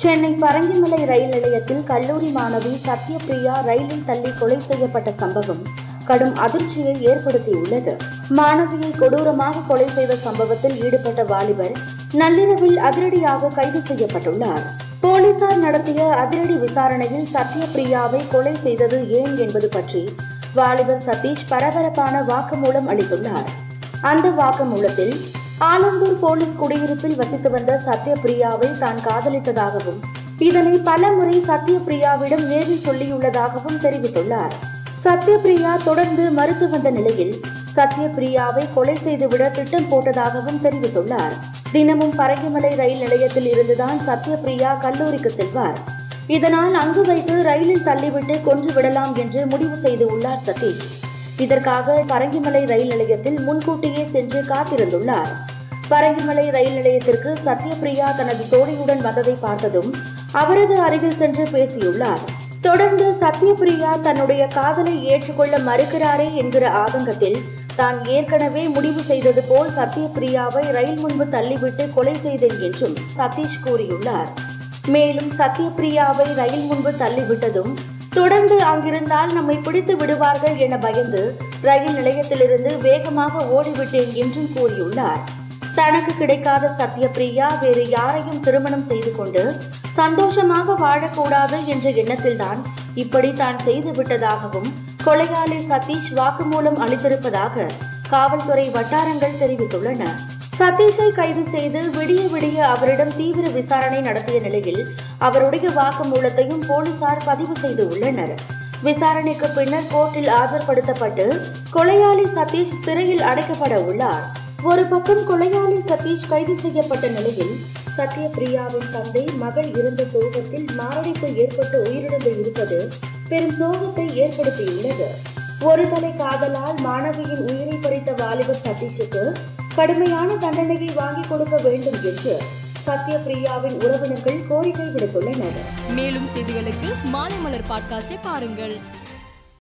சென்னை பரங்கிமலை ரயில் நிலையத்தில் கல்லூரி மாணவி சத்யபிரியா ரயிலில் தள்ளி கொலை செய்யப்பட்ட சம்பவம் கடும் அதிர்ச்சியை ஏற்படுத்தியுள்ளது. மாணவியை கொடூரமாக கொலை செய்த சம்பவத்தில் ஈடுபட்ட வாலிபர் நள்ளிரவில் அதிரடியாக கைது செய்யப்பட்டுள்ளார். போலீசார் நடத்திய அதிரடி விசாரணையில் சத்யபிரியாவை கொலை செய்தது ஏன் என்பது பற்றி வாலிபர் சதீஷ் பரபரப்பான வாக்குமூலம் அளித்துள்ளார். அந்த வாக்குமூலத்தில் ஆலந்தூர் போலீஸ் குடியிருப்பில் வசித்து வந்த சத்யபிரியாவை தான் காதலித்ததாகவும் இதனை பல முறை சத்யபிரியாவிடம் நேரில் சொல்லியுள்ளதாகவும் தெரிவித்துள்ளார். சத்யபிரியா தொடர்ந்து மறுத்து வந்த நிலையில் சத்யபிரியாவை கொலை செய்துவிட திட்டம் போட்டதாகவும் தெரிவித்துள்ளார். தினமும் பரங்கிமலை ரயில் நிலையத்தில் இருந்துதான் சத்யபிரியா கல்லூரிக்கு செல்வார். இதனால் அங்கு வைத்து ரயிலில் தள்ளிவிட்டு கொன்று விடலாம் என்று முடிவு செய்து உள்ளார் சதீஷ். இதற்காக பரங்கிமலை ரயில் நிலையத்தில் முன்கூட்டியே சென்று காத்திருந்துள்ளார். பரங்கிமலை ரயில் நிலையத்திற்கு சத்யபிரியா தனது தோழியுடன் வந்ததை பார்த்ததும் அவரது அருகில் சென்று பேசியுள்ளார். தொடர்ந்து சத்யபிரியா தன்னுடைய காதலை ஏற்றுக்கொள்ள மறுக்கிறாரே என்கிற ஆதங்கத்தில் தான் ஏற்கனவே முடிவு செய்தது போல் சத்யபிரியாவை ரயில் முன்பு தள்ளிவிட்டு கொலை செய்தேன் என்றும் சதீஷ் கூறியுள்ளார். மேலும் சத்யபிரியாவை ரயில் முன்பு தள்ளிவிட்டதும் தொடர்ந்து அங்கிருந்தால் நம்மை பிடித்து விடுவார்கள் என பயந்து ரயில் நிலையத்திலிருந்து வேகமாக ஓடிவிட்டேன் என்றும் கூறியுள்ளார். தனக்கு கிடைக்காத சத்யபிரியா வேறு யாரையும் திருமணம் செய்து கொண்டு சந்தோஷமாக வாழக்கூடாது என்ற எண்ணத்தில்தான் இப்படி தான் செய்து விட்டதாகவும் கொலையாளி சதீஷ் வாக்குமூலம் அளித்திருப்பதாக காவல்துறை வட்டாரங்கள் தெரிவித்துள்ளன. சதீஷை கைது செய்து விடிய விடிய அவரிடம் தீவிர விசாரணை நடத்திய நிலையில் அவருடைய வாக்குமூலத்தையும் போலீசார் பதிவு செய்து உள்ளனர். விசாரணைக்கு பின்னர் கோர்ட்டில் ஆஜர்படுத்தப்பட்டு கொலையாளி சதீஷ் சிறையில் அடைக்கப்பட உள்ளார். ஒரு பக்கம் கொலையாளி சதீஷ் கைது செய்யப்பட்ட நிலையில் சத்யபிரியாவின் தந்தை மகள் இறந்த சோகத்தில் மாரடைப்பு ஏற்பட்டு உயிரிழந்து இருப்பது பெரும் சோகத்தை ஏற்படுத்தியுள்ளது. ஒரு தலை காதலால் மாணவியின் உயிரை பறித்த வாலிபர் சதீஷுக்கு கடுமையான தண்டனையை வாங்கிக் கொடுக்க வேண்டும் என்று சத்யபிரியாவின் உறவினர்கள் கோரிக்கை விடுத்துள்ளனர். மேலும் செய்திகளுக்கு மாலை மலர் பாட்காஸ்டை பாருங்கள்.